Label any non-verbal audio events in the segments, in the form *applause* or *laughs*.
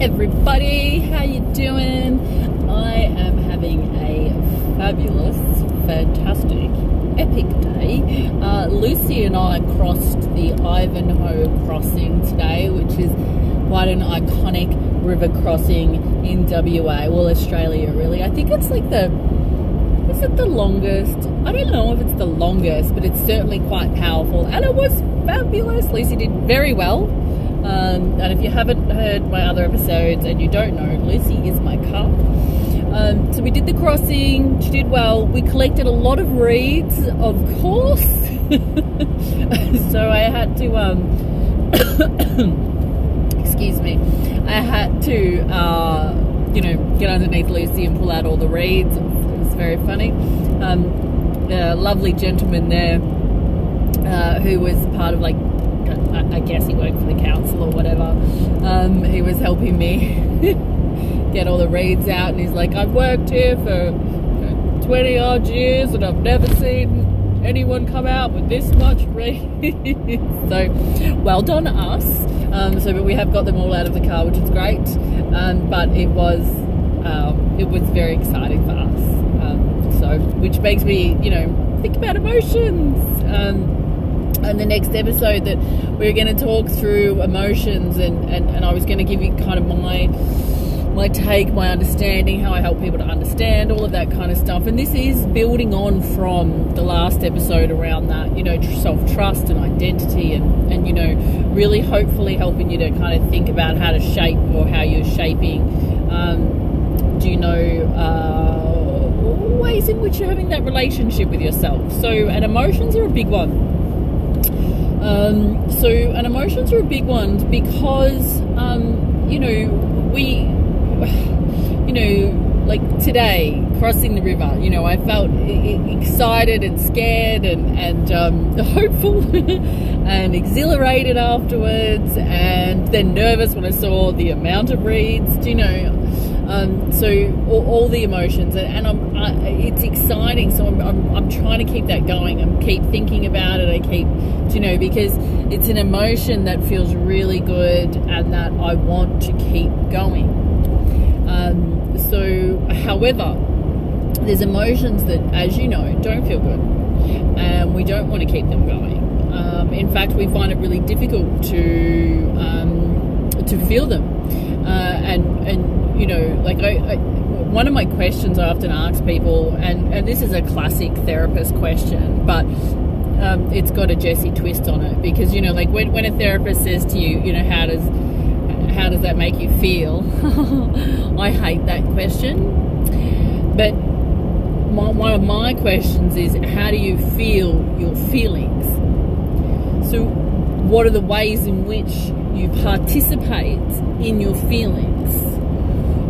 everybody. How you doing? I am having a fabulous, fantastic, epic day. Uh, Lucy and I crossed the Ivanhoe crossing today, which is quite an iconic river crossing in WA, well, Australia, really. I think it's like the is it the longest? I don't know if it's the longest, but it's certainly quite powerful. And it was fabulous. Lucy did very well. Um, and if you haven't heard my other episodes and you don't know, Lucy is my cup. Um, so we did the crossing. She did well. We collected a lot of reeds, of course. *laughs* so I had to, um, *coughs* excuse me, I had to, uh, you know, get underneath Lucy and pull out all the reeds. It was, very funny. Um, a lovely gentleman there uh, who was part of like I guess he worked for the council or whatever. Um, he was helping me *laughs* get all the reeds out, and he's like, I've worked here for 20 odd years, and I've never seen anyone come out with this much *laughs* reeds. so, well done us. Um, so, but we have got them all out of the car, which is great. Um, but it was um, it was very exciting for us. Um, so, which makes me, you know, think about emotions. And the next episode that we are going to talk through emotions and, and, and I was going to give you kind of my my take, my understanding, how I help people to understand all of that kind of stuff. And this is building on from the last episode around that, you know, self trust and identity, and, and, you know, really hopefully helping you to kind of think about how to shape or how you're shaping. Um, do you know uh, ways in which you're having that relationship with yourself? So, and emotions are a big one um, so, and emotions are a big one because, um, you know, we, you know, like today crossing the river, you know, I felt excited and scared and, and um, *laughs* hopeful and exhilarated afterwards, and then nervous when I saw the amount of reeds, do you know. Um, so all, all, the emotions, and I'm, I, it's exciting. So I'm, I'm, I'm, trying to keep that going. I keep thinking about it. I keep, you know, because it's an emotion that feels really good and that I want to keep going. Um, so, however, there's emotions that, as you know, don't feel good, and we don't want to keep them going. Um, in fact, we find it really difficult to um, to feel them, uh, and and you know, like I, I, one of my questions I often ask people, and, and this is a classic therapist question, but um, it's got a Jessie twist on it because you know, like when, when a therapist says to you, you know, how does how does that make you feel? *laughs* I hate that question, but my, one of my questions is, how do you feel your feelings? So, what are the ways in which you participate in your feelings?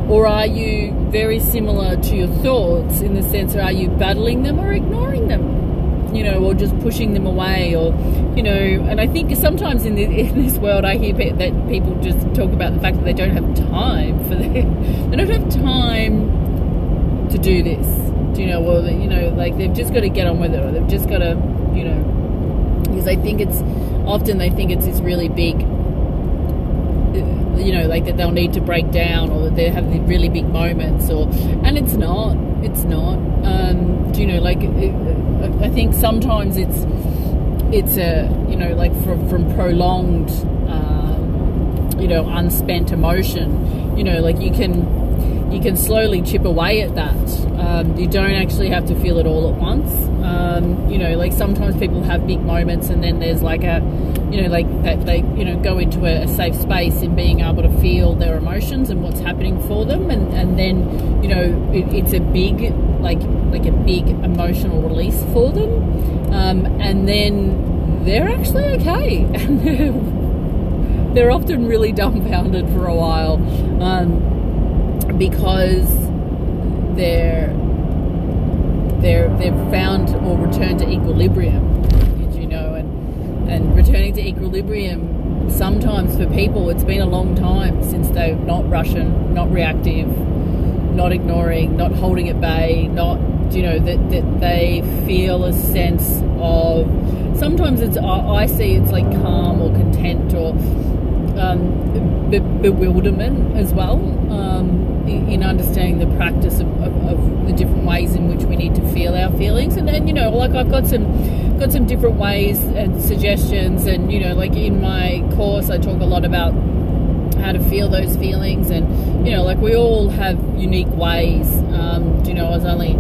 Or are you very similar to your thoughts in the sense of are you battling them or ignoring them? You know, or just pushing them away, or, you know, and I think sometimes in, the, *laughs* in this world I hear that people just talk about the fact that they don't have time for their, *laughs* they don't have time to do this. Do you know, well, you know, like they've just got to get on with it, or they've just got to, you know, because I think it's often they think it's this really big you know, like that they'll need to break down or that they have the really big moments, or and it's not, it's not. Um, do you know, like it, I think sometimes it's it's a you know like from from prolonged, um, you know, unspent emotion. You know, like you can you can slowly chip away at that. Um, you don't actually have to feel it all at once. Um, you know, like sometimes people have big moments, and then there's like a you know, like that they, you know, go into a, a, safe space in being able to feel their emotions and what's happening for them, and, and then, you know, it, it's a big, like, like a big emotional release for them, um, and then they're actually okay, and *laughs* they're, they're often really dumbfounded for a while, um, because they're they're they've found or returned to equilibrium you know, and and returning to equilibrium sometimes for people it's been a long time since they're not Russian, not reactive not ignoring not holding at bay not you know that, that they feel a sense of sometimes it's i see it's like calm or content or um, be- bewilderment as well um, in, in understanding the practice of, of, of, the different ways in which we need to feel our feelings. And then, you know, like I've got some got some different ways and suggestions. And you know, like in my course, I talk a lot about how to feel those feelings, and you know, like we all have unique ways. Um, you know, I was only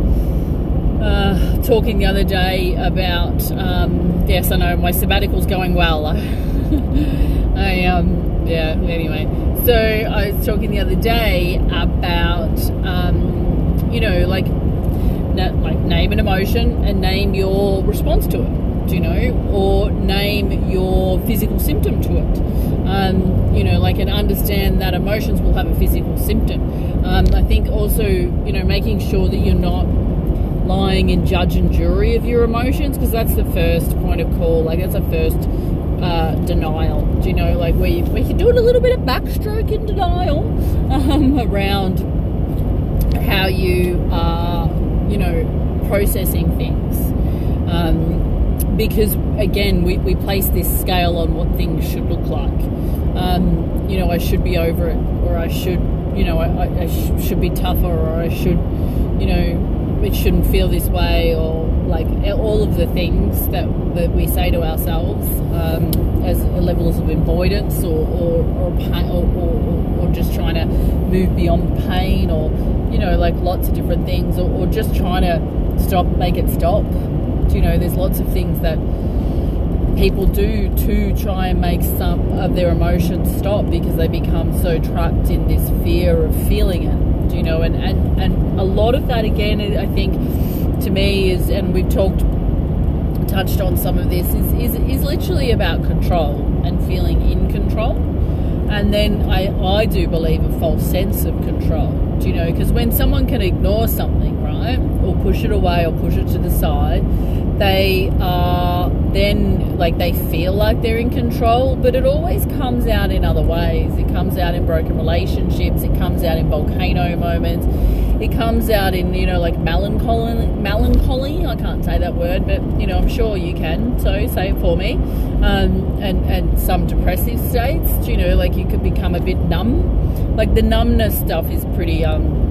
uh, talking the other day about um, yes, I know my sabbatical's going well. *laughs* I um yeah anyway. So I was talking the other day about um, you know like na- like name an emotion and name your response to it. Do you know, or name your physical symptom to it. Um, you know, like and understand that emotions will have a physical symptom. Um, I think also you know making sure that you're not lying in judge and jury of your emotions because that's the first point of call. Like that's the first uh, denial. Do you know, like where you, where you're doing a little bit of backstroke in denial *laughs* um, around how you are, you know, processing things. Um, because again, we, we place this scale on what things should look like. Um, you know, I should be over it, or I should, you know, I, I sh- should be tougher, or I should, you know, it shouldn't feel this way or like all of the things that, that we say to ourselves um, as levels of avoidance or or, or, or, or, or, just trying to move beyond pain or you know like lots of different things or, or just trying to stop make it stop. Do you know there's lots of things that people do to try and make some of their emotions stop because they become so trapped in this fear of feeling it. Do you know, and, and, and a lot of that again, I think, to me is, and we've talked, touched on some of this, is, is, is literally about control and feeling in control. And then I, I do believe a false sense of control, do you know, because when someone can ignore something, right, or push it away or push it to the side, they are then like they feel like they're in control, but it always comes out in other ways. It comes out in broken relationships, it comes out in volcano moments, it comes out in, you know, like melancholy melancholy. I can't say that word, but you know, I'm sure you can, so say it for me. Um, and, and some depressive states, you know, like you could become a bit numb. Like the numbness stuff is pretty um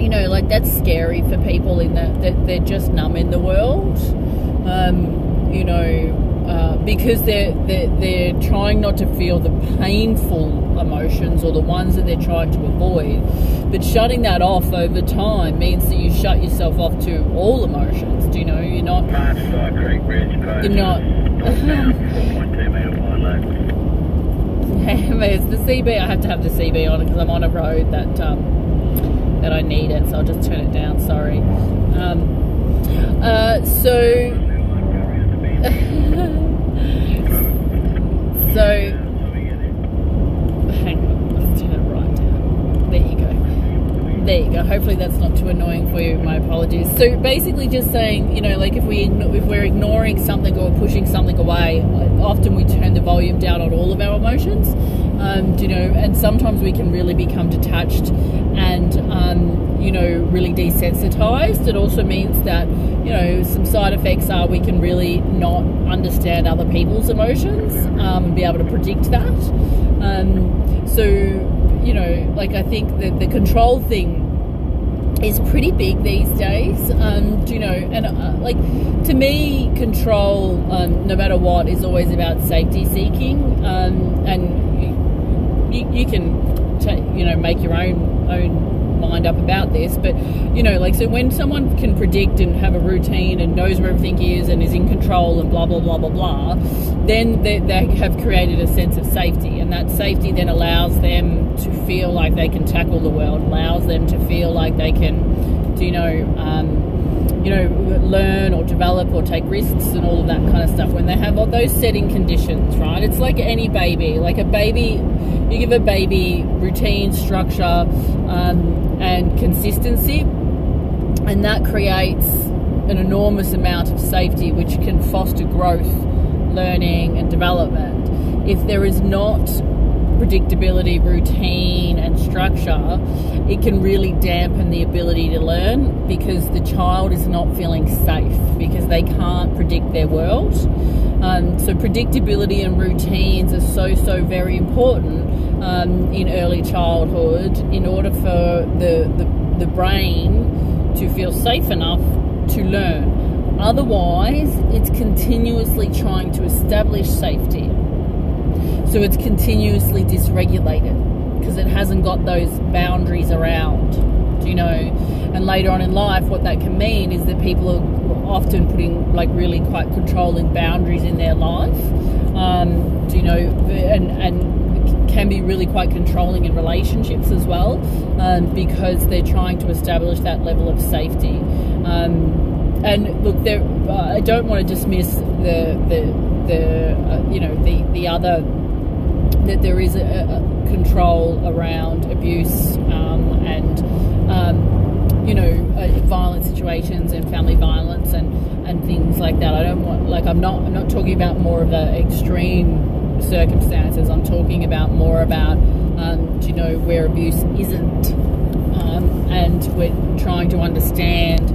you know, like that's scary for people in that, that they're just numb in the world. Um, you know, uh, because they're, they're they're trying not to feel the painful emotions or the ones that they're trying to avoid. But shutting that off over time means that you shut yourself off to all emotions. Do you know? You're not. You're not. it's *laughs* *laughs* the CB. I have to have the CB on it because I'm on a road that um, that I need it, so I'll just turn it down. Sorry. Um, uh, so, *laughs* so, hang on, let's turn it right down. There you go. There you go. Hopefully that's not too annoying for you. My apologies. So basically, just saying, you know, like if we if we're ignoring something or pushing something away, often we turn the volume down on all of our emotions. Um, you know, and sometimes we can really become detached and um, you know really desensitized. It also means that you know some side effects are we can really not understand other people's emotions um, be able to predict that. Um, so you know, like I think that the control thing is pretty big these days. Um, you know, and uh, like to me, control, um, no matter what, is always about safety seeking, um, and you, you can you know make your own own mind up about this but you know like so when someone can predict and have a routine and knows where everything is and is in control and blah blah blah blah blah then they, they have created a sense of safety and that safety then allows them to feel like they can tackle the world allows them to feel like they can do you know um, you know, learn or develop or take risks and all of that kind of stuff when they have all those setting conditions, right? It's like any baby. Like a baby, you give a baby routine, structure, um, and consistency, and that creates an enormous amount of safety which can foster growth, learning, and development. If there is not predictability, routine, and structure, it can really dampen the ability to learn because the child is not feeling safe because they can't predict their world. Um, so, predictability and routines are so, so very important um, in early childhood in order for the, the, the brain to feel safe enough to learn. Otherwise, it's continuously trying to establish safety so it's continuously dysregulated because it hasn't got those boundaries around, do you know. And later on in life, what that can mean is that people are often putting like really quite controlling boundaries in their life, um, you know, and, and can be really quite controlling in relationships as well um, because they're trying to establish that level of safety. Um, and look, there, uh, I don't want to dismiss the the the uh, you know the the other that there is a, a control around abuse um, and um, you know uh, violent situations and family violence and and things like that. I don't want like I'm not I'm not talking about more of the extreme circumstances. I'm talking about more about um, you know where abuse isn't, um, and we're trying to understand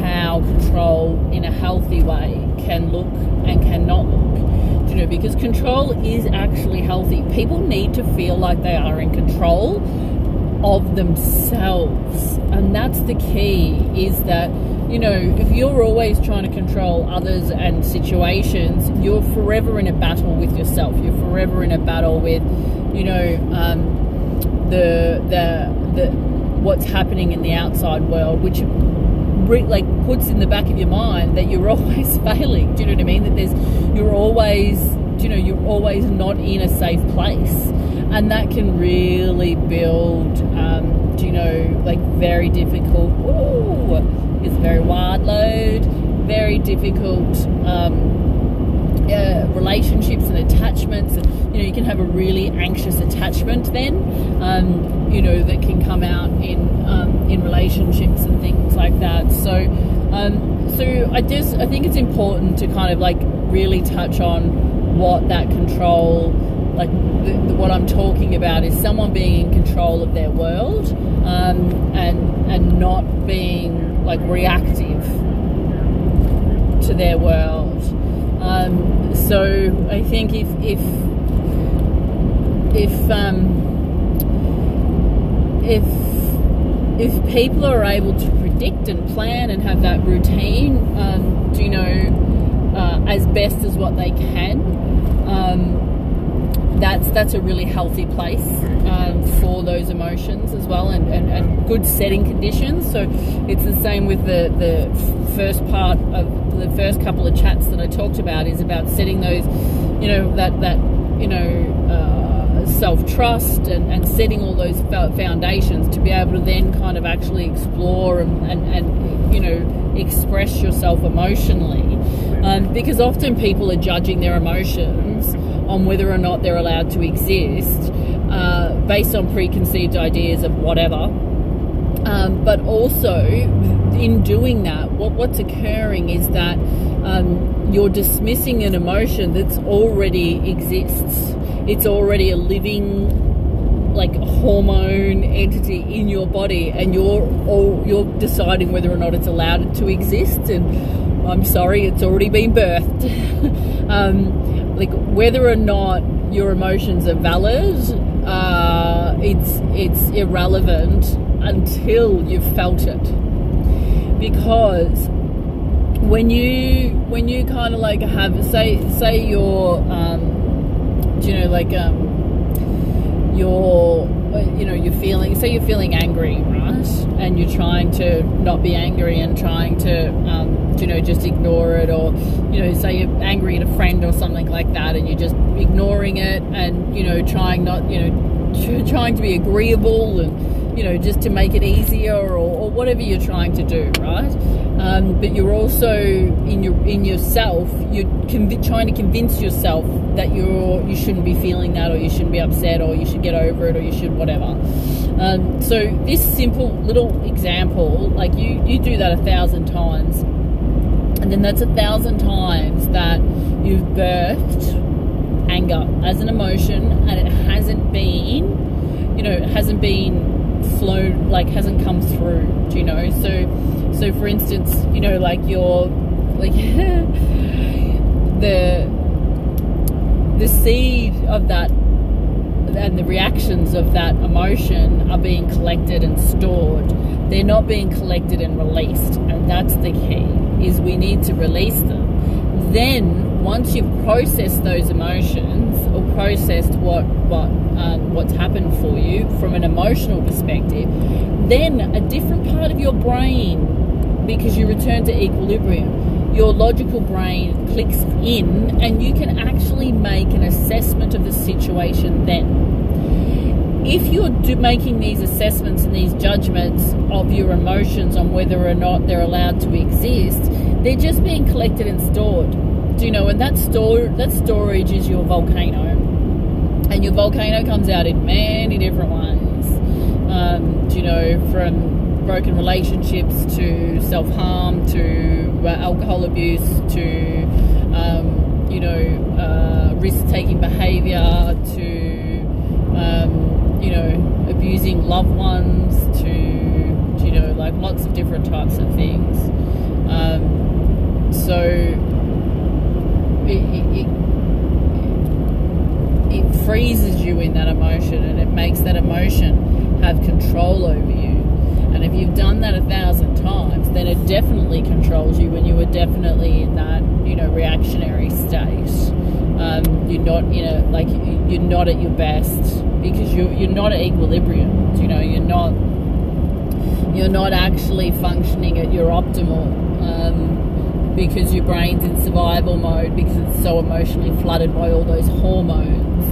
how control in a healthy way can look and cannot look. You know, because control is actually healthy. People need to feel like they are in control of themselves. And that's the key is that, you know, if you're always trying to control others and situations, you're forever in a battle with yourself. You're forever in a battle with, you know, um, the, the, the, what's happening in the outside world, which like puts in the back of your mind that you're *laughs* always failing. Do you know what I mean? That there's you're always you know you're always not in a safe place, and that can really build. Um, you know, like very difficult. Ooh, it's very wide load. Very difficult. Um, uh, relationships and attachments. And, you know, you can have a really anxious attachment then, um, you know, that can come out in um, in relationships and things like that. So, um, so I just I think it's important to kind of like really touch on what that control, like what I'm talking about, is someone being in control of their world um, and and not being like reactive to their world. Um, so I think if if if um, if if people are able to predict and plan and have that routine, um, you know, uh, as best as what they can, um, that's that's a really healthy place um, for those emotions as well, and, and, and, good setting conditions. So it's the same with the the first part of the first couple of chats that I talked about is about setting those, you know, that that you know. Uh, self trust and, and setting all those foundations to be able to then kind of actually explore and, and, and you know express yourself emotionally um, because often people are judging their emotions on whether or not they're allowed to exist uh, based on preconceived ideas of whatever um, but also in doing that what, what's occurring is that um, you're dismissing an emotion that's already exists. It's already a living like hormone entity in your body and you're all you're deciding whether or not it's allowed to exist and I'm sorry it's already been birthed. *laughs* Um, like whether or not your emotions are valid uh, it's it's irrelevant until you've felt it because when you when you kind of like have say say you're um, you know, like um, you're, you know, you're feeling, say you're feeling angry, right? And you're trying to not be angry and trying to, um, you know, just ignore it, or, you know, say you're angry at a friend or something like that, and you're just ignoring it and, you know, trying not, you know, *laughs* trying to be agreeable and, you know, just to make it easier or, or whatever you're trying to do, right? Um, but you're also in your in yourself. You're conv- trying to convince yourself that you're you shouldn't be feeling that, or you shouldn't be upset, or you should get over it, or you should whatever. Um, so this simple little example, like you you do that a thousand times, and then that's a thousand times that you've birthed anger as an emotion, and it hasn't been, you know, hasn't been flown, like hasn't come through. Do you know? So, so for instance, you know, like your, like *laughs* the the seed of that and the reactions of that emotion are being collected and stored. They're not being collected and released, and that's the key. Is we need to release them. Then, once you've processed those emotions or processed what what um, what's happened for you from an emotional perspective, then a different part of your brain, because you return to equilibrium, your logical brain clicks in and you can actually make an assessment of the situation then if you're do, making these assessments and these judgments of your emotions on whether or not they're allowed to exist, they're just being collected and stored. Do you know? And that store that storage is your volcano, and your volcano comes out in many different ways. Um, do you know from broken relationships to self harm to uh, alcohol abuse to um, you know uh, risk taking behavior to um, you know, abusing loved ones to, you know, like lots of different types of things. Um, so it, it, it, freezes you in that emotion and it makes that emotion have control over you. And if you've done that a thousand times, then it definitely controls you when you are definitely in that, you know, reactionary state. Um, you're not in a like you're not at your best because you're, you're not at equilibrium. You know, you're not you're not actually functioning at your optimal um, because your brain's in survival mode because it's so emotionally flooded by all those hormones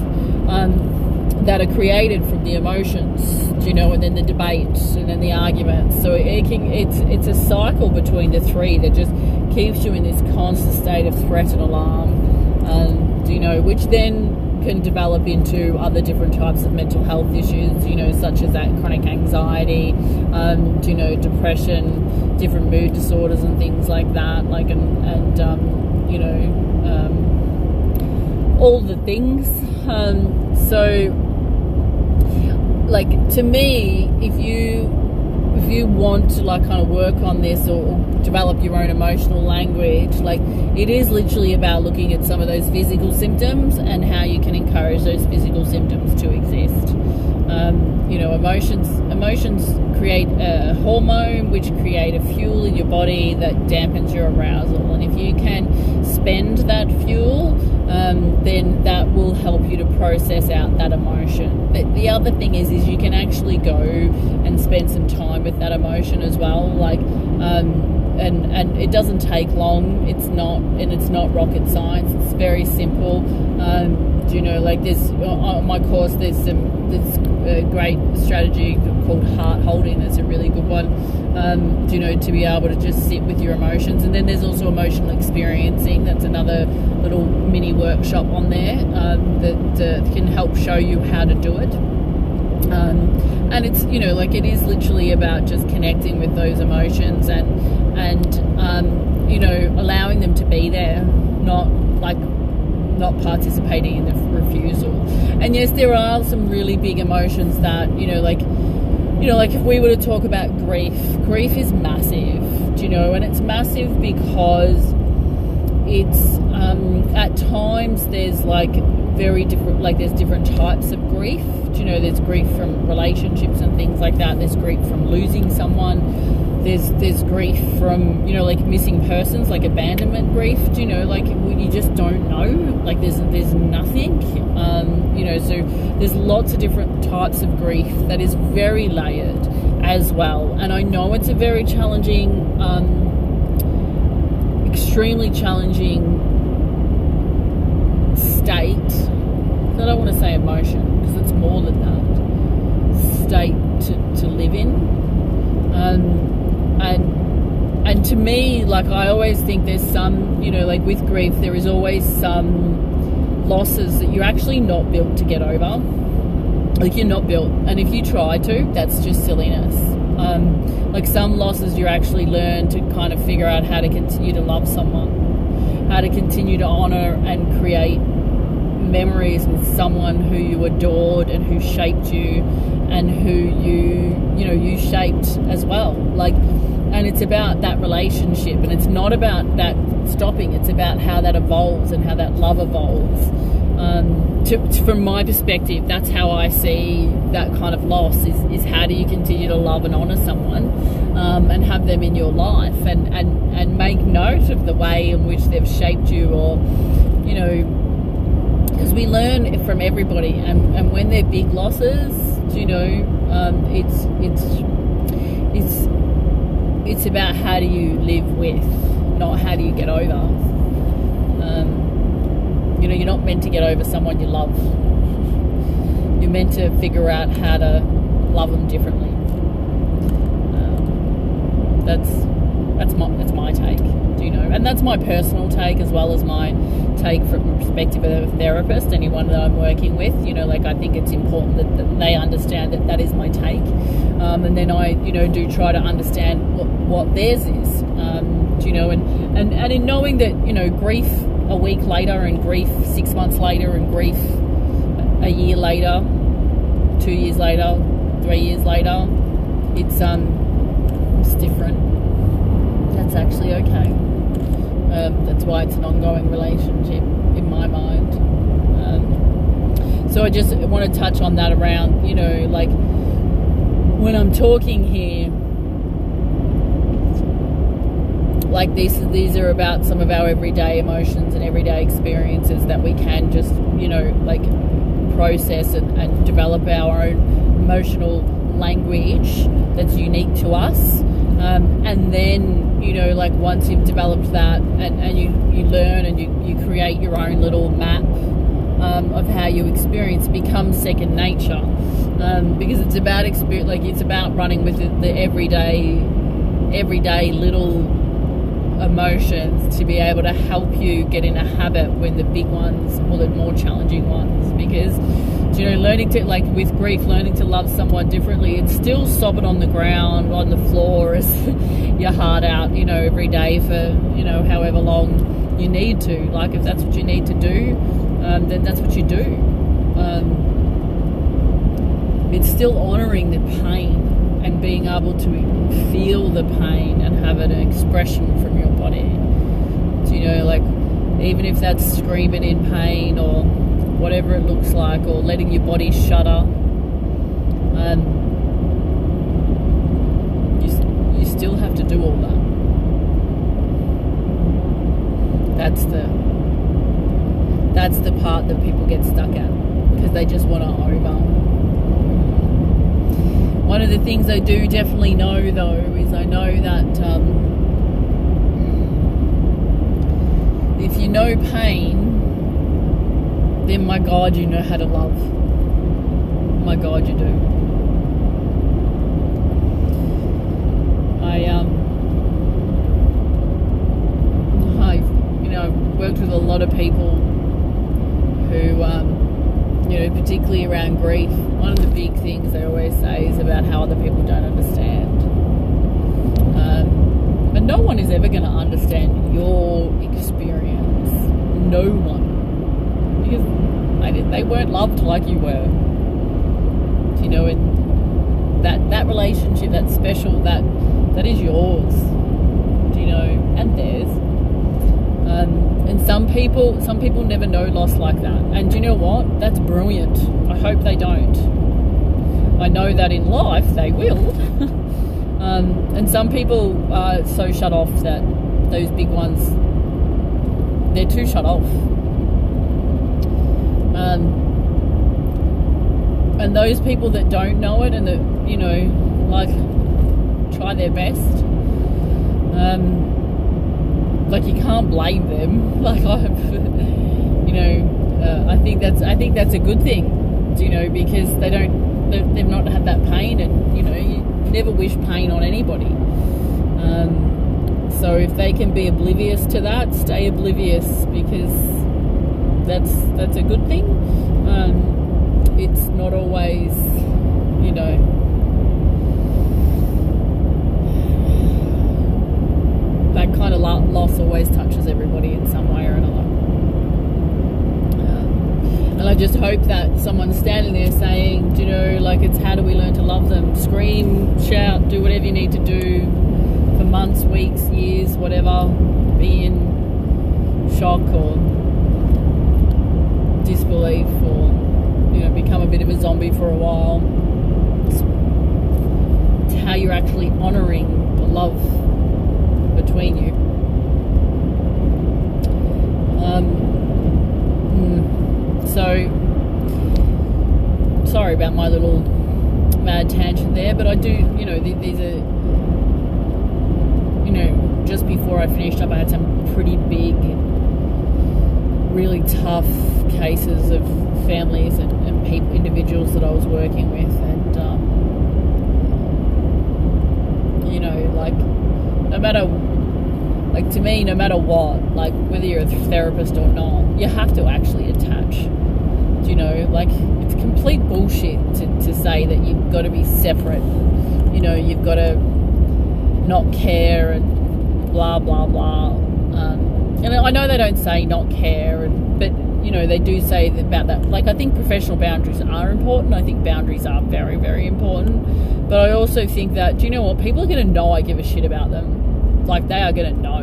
um, that are created from the emotions. You know, and then the debates and then the arguments. So it can, it's it's a cycle between the three that just keeps you in this constant state of threat and alarm. Um, you know, which then can develop into other different types of mental health issues, you know, such as that chronic anxiety, um, you know, depression, different mood disorders, and things like that. Like, and, and um, you know, um, all the things. Um, so, like, to me, if you if you want to like kind of work on this or develop your own emotional language like it is literally about looking at some of those physical symptoms and how you can emotions emotions create a hormone which create a fuel in your body that dampens your arousal and if you can spend that fuel um, then that will help you to process out that emotion. But the other thing is, is you can actually go and spend some time with that emotion as well. Like, um, and and it doesn't take long. It's not, and it's not rocket science. It's very simple. Um, you know, like this on my course, there's some there's a great strategy called heart holding. That's a really good one. Um, you know, to be able to just sit with your emotions, and then there's also emotional experiencing. That's another little mini workshop on there um, that uh, can help show you how to do it. Um, and it's you know like it is literally about just connecting with those emotions and and um, you know allowing them to be there, not like not participating in the refusal. And yes, there are some really big emotions that, you know, like, you know, like if we were to talk about grief, grief is massive, do you know, and it's massive because it's um, at times there's like very different, like there's different types of grief. Do you know, there's grief from relationships and things like that. There's grief from losing someone there's there's grief from you know like missing persons like abandonment grief. Do you know like you just don't know. Like there's there's nothing. Um, you know so there's lots of different types of grief that is very layered as well. And I know it's a very challenging um, extremely challenging state I don't want to say emotion because it's more than that. State to, to live in. Um, and and to me like i always think there's some you know like with grief there is always some losses that you're actually not built to get over. Like you're not built. And if you try to that's just silliness. Um, like some losses you actually learn to kind of figure out how to continue to love someone how to continue to honor and create memories with someone who you adored and who shaped you and who you you know you shaped as well. Like and it's about that relationship and it's not about that stopping it's about how that evolves and how that love evolves. Um, to, to, from my perspective that's how i see that kind of loss is, is how do you continue to love and honor someone um, and have them in your life and, and and make note of the way in which they've shaped you or you know because we learn from everybody and, and when they're big losses you know um, it's it's it's it's about how do you live with not how do you get over. Um, you know you're not meant to get over someone you love. You're meant to figure out how to love them differently. Um, that's that's my that's my take do you know and that's my personal take as well as my take from the perspective of a therapist, anyone that I'm working with. You know, like I think it's important that, that they understand that that is my take, um, and then I, you know, do try to understand what, what theirs is. Um, you know, and, and and in knowing that you know grief a week later and grief six months later and grief a year later, two years later, three years later, it's um it's different. That's actually okay. Um, that's why it's an ongoing relationship in my mind. Um, so I just want to touch on that around, you know, like when I'm talking here, like these these are about some of our everyday emotions and everyday experiences that we can just, you know, like process and, and develop our own emotional language that's unique to us. Um, and then you know, like once you've developed that and, and you, you learn and you, you create your own little map um, of how you experience becomes second nature. Um, because it's about experience, like it's about running with the, the everyday, everyday little emotions to be able to help you get in a habit when the big ones or the more challenging ones. Because you know, learning to like with grief, learning to love someone differently. It's still sobbing on the ground, on the floor, *laughs* as your heart out. You know, every day for you know however long you need to. Like if that's what you need to do, um, then that's what you do. Um, it's still honouring the pain and being able to feel the pain and have an expression from your body. So, you know, like even if that's screaming in pain or whatever it looks like, or letting your body shudder. Um, you, you still have to do all that. That's the that's the part that people get stuck at because they just want to over. One of the things I do definitely know though is I know that um, if you know pain then my God, you know how to love. My God, you do. I um, I've you know worked with a lot of people who um, you know particularly around grief. One of the big things they always say is about how other people don't understand. Um, but no one is ever going to understand your experience. No one because I did, they weren't loved like you were. You know, and that that relationship, that special, that that is yours. Do you know, and theirs. Um, and some people, some people never know loss like that. And do you know what? That's brilliant. I hope they don't. I know that in life they will. *laughs* um, and some people are so shut off that those big ones, they're too shut off um, and those people that don't know it and that, you know, like try their best, um, like you can't blame them. *laughs* Like I, you know, uh, I think that's I think that's a good thing, you know, because they don't they've not had that pain, and you know, you never wish pain on anybody. Um, so if they can be oblivious to that, stay oblivious because that's that's a good thing. Um, it's not always, you know, that kind of loss always touches everybody in some way or another. Um, and I just hope that someone's standing there saying, do you know, like it's how do we learn to love them? Scream, shout, do whatever you need to do months, weeks, years, whatever. Be in shock or disbelief or, you know, become a bit of a zombie for a while. It's how you're actually honouring the love between you. Um, so, sorry about my little mad tangent there, but I do, you know, these are, just before I finished up, I had some pretty big, really tough cases of families and, and people, individuals that I was working with, and, um, you know, like, no matter like to me no matter what like whether you're a therapist or not you have to actually attach you know, like it's complete bullshit to, to say that you've got to be separate. You know, you've got to not care and blah blah blah. Um, and I know they don't say not care, and, but you know they do say about that. Like I think professional boundaries are important. I think boundaries are very very important. But I also think that do you know what people are going to know I give a shit about them. Like they are going to know,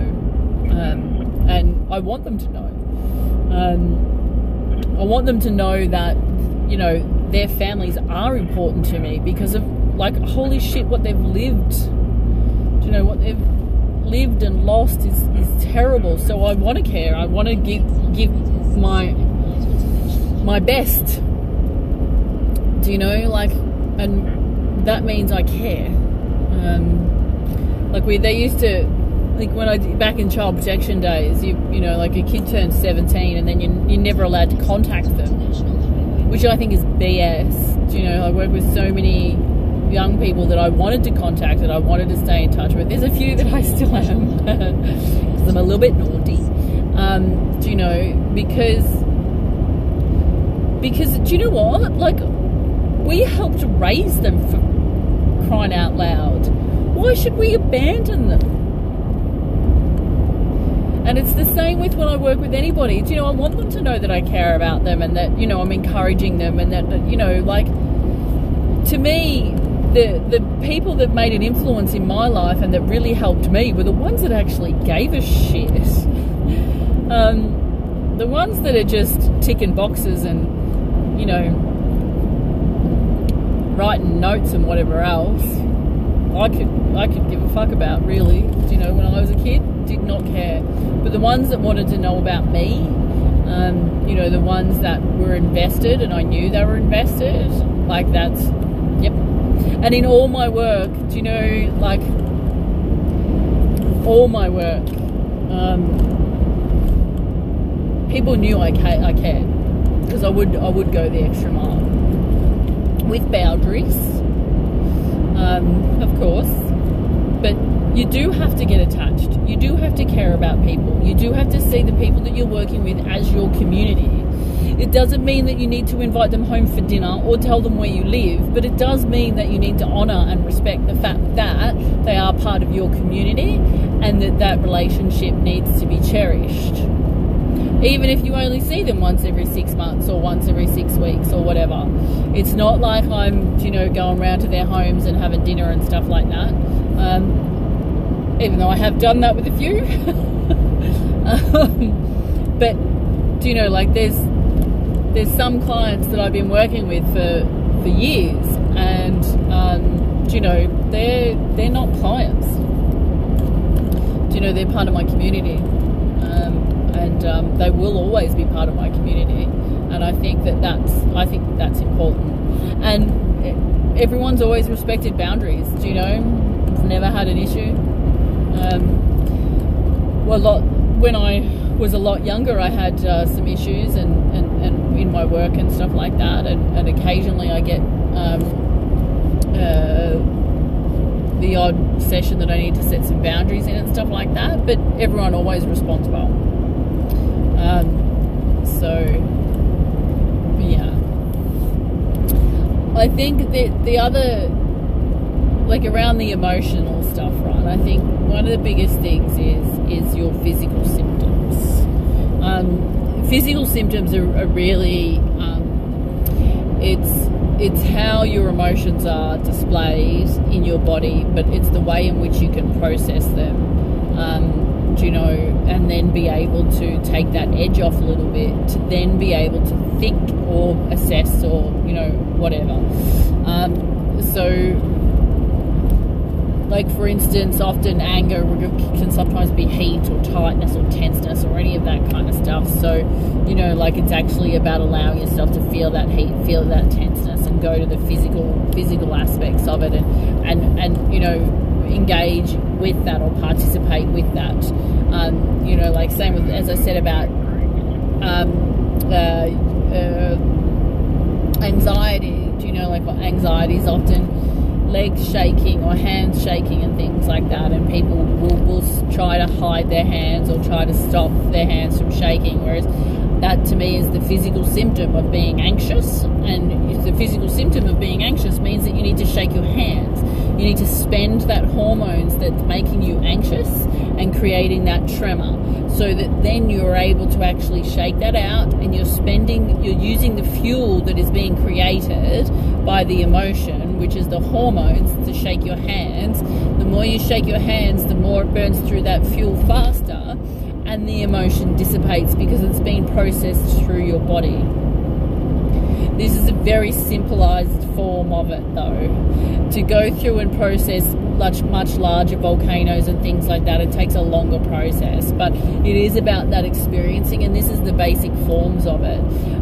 um, and I want them to know. Um, I want them to know that, you know, their families are important to me because of, like, holy shit, what they've lived. Do you know, what they've lived and lost is, is terrible. So I want to care. I want to give, give my, my best. Do you know, like, and that means I care. Um, like we, they used to, like when I back in child protection days, you you know, like a kid turns 17 and then you, you're never allowed to contact them, which I think is BS. Do you know, I work with so many young people that I wanted to contact that I wanted to stay in touch with. There's a few *laughs* that I still am *laughs* because I'm a little bit naughty. Um, do you know because because do you know what? Like we helped raise them for crying out loud. Why should we abandon them? And it's the same with when I work with anybody. Do you know, I want them to know that I care about them and that, you know, I'm encouraging them and that, you know, like, to me, the, the people that made an influence in my life and that really helped me were the ones that actually gave a shit. *laughs* um, the ones that are just ticking boxes and, you know, writing notes and whatever else, I could I could give a fuck about really. Do You know, when I was a kid, did not care. But the ones that wanted to know about me, um, you know, the ones that were invested and I knew they were invested, like that's. And in all my work, do you know, like, all my work, um, people knew I, ca- I cared because I would I would go the extra mile with boundaries, um, of course, but you do have to get attached. You do have to care about people. You do have to see the people that you're working with as your community. It doesn't mean that you need to invite them home for dinner or tell them where you live, but it does mean that you need to honour and respect the fact that they are part of your community and that that relationship needs to be cherished. Even if you only see them once every six months or once every six weeks or whatever. It's not like I'm, you know, going around to their homes and having dinner and stuff like that. Um, even though I have done that with a few. *laughs* um, but do you know, like there's there's some clients that I've been working with for for years, and um, you know they're they're not clients. Do you know they're part of my community, um, and um, they will always be part of my community. And I think that that's I think that's important. And everyone's always respected boundaries. Do you know? I've never had an issue. Um, well, lot, when I was a lot younger, I had uh, some issues and, and, and, my work and stuff like that, and, and occasionally I get um, uh, the odd session that I need to set some boundaries in and stuff like that. But everyone always responds well. Um, so, yeah. I think that the other, like around the emotional stuff, right? I think one of the biggest things is is your physical symptoms. Um, physical symptoms are, are really um, it's it's how your emotions are displayed in your body, but it's the way in which you can process them. Um, you know, and then be able to take that edge off a little bit to then be able to think or assess or you know whatever. Um, so like for instance often anger can sometimes be heat or tightness or tenseness or any of that kind of stuff. So you know like it's actually about allowing yourself to feel that heat feel that tenseness and go to the physical physical aspects of it and and and you know engage with that or participate with that. Um, you know like same with as i said about um, uh, uh, anxiety. Do you know like what anxiety is often legs shaking or hands shaking and things like that and people will, will try to hide their hands or try to stop their hands from shaking whereas that to me is the physical symptom of being anxious and the physical symptom of being anxious means that you need to shake your hands. You need to spend that hormones that's making you anxious and creating that tremor so that then you're able to actually shake that out and you're spending you're using the fuel that is being created by the emotion which is the hormones to shake your hands the more you shake your hands the more it burns through that fuel faster and the emotion dissipates because it's been processed through your body this is a very simplified form of it, though. To go through and process much, much larger volcanoes and things like that, it takes a longer process. But it is about that experiencing, and this is the basic forms of it.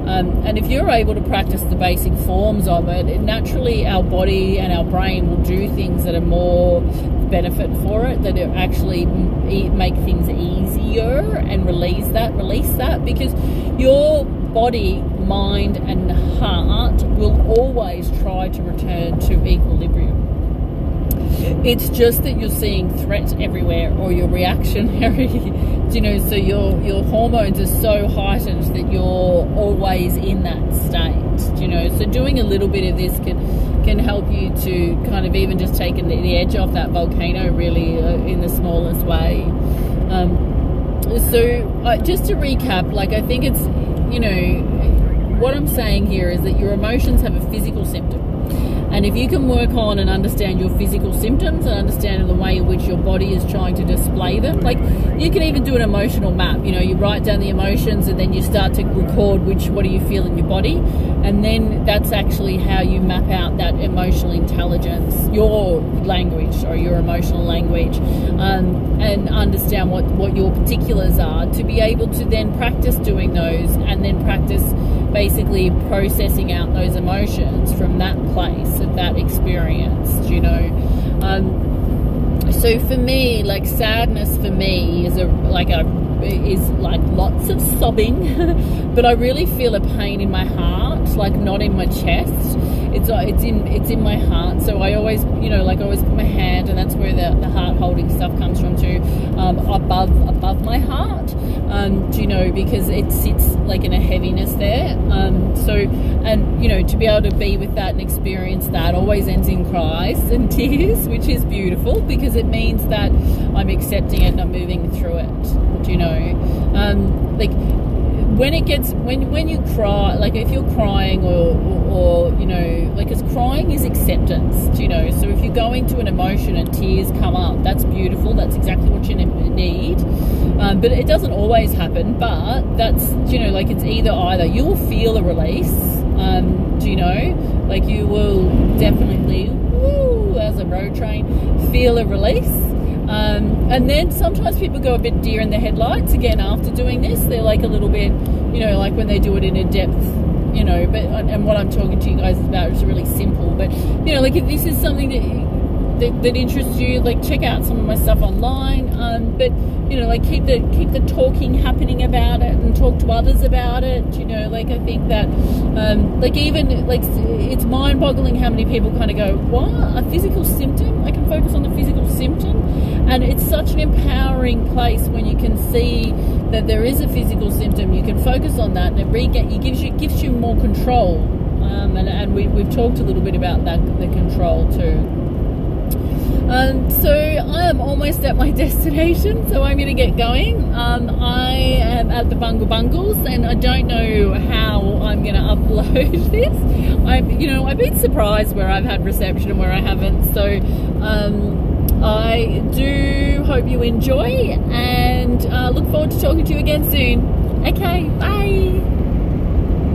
Um, and if you're able to practice the basic forms of it, it, naturally our body and our brain will do things that are more benefit for it, that actually make things easier and release that, release that, because your body mind and heart will always try to return to equilibrium. It's just that you're seeing threats everywhere or you're reactionary, *laughs* you know, so your your hormones are so heightened that you're always in that state, you know. So doing a little bit of this can can help you to kind of even just take the, the edge off that volcano really uh, in the smallest way. Um, so uh, just to recap, like I think it's you know what I'm saying here is that your emotions have a physical symptom. And if you can work on and understand your physical symptoms and understand the way in which your body is trying to display them, like you can even do an emotional map. You know, you write down the emotions and then you start to record which what do you feel in your body, and then that's actually how you map out that emotional intelligence, your language or your emotional language, um, and understand what what your particulars are to be able to then practice doing those and then practice basically processing out those emotions from that place of that experience, you know. Um, so for me, like sadness for me is a like a is like lots of sobbing, *laughs* but I really feel a pain in my heart, like not in my chest it's uh, it's in it's in my heart. So I always you know like I always put my hand, and that's where the, the heart holding stuff comes from too, um, above above my heart. Um, you know because it sits like in a heaviness there. Um, so and you know to be able to be with that and experience that always ends in cries *laughs* and tears, which is beautiful because it means that I'm accepting it and I'm moving through it. You know? Um, like when it gets when when you cry like if you're crying or, or, or you know like because crying is acceptance you know? So if you go into an emotion and tears come up that's beautiful that's exactly what you need. Um, but it doesn't always happen but that's you know like it's either either you'll feel a release um, do you know? Like you will definitely woo, as a road train feel a release um, and then sometimes people go a bit deer in the headlights again after doing this. They're like a little bit, you know, like when they do it in a depth, you know. But and what I'm talking to you guys about is really simple. But you know, like if this is something that that, that interests you, like check out some of my stuff online. Um, but you know, like keep the keep the talking happening about it and talk to others about it. You know, like I think that, um, like even like it's mind-boggling how many people kind of go, "What a physical symptom? I can focus on the physical symptom," and it's such an empowering place when you can see that there is a physical symptom. You can focus on that, and it re- it gives you gives you more control. Um, and, and we, we've talked a little bit about that the control too. Um, so I am almost at my *laughs* destination, so I'm going to get going. Um, I am at the Bungle Bungles, and I don't know how I'm going to upload *laughs* this. I'm, you know, I've been surprised where I've had reception and where I haven't. So um, I do hope you enjoy, and uh, look forward to talking to you again soon. Okay, bye.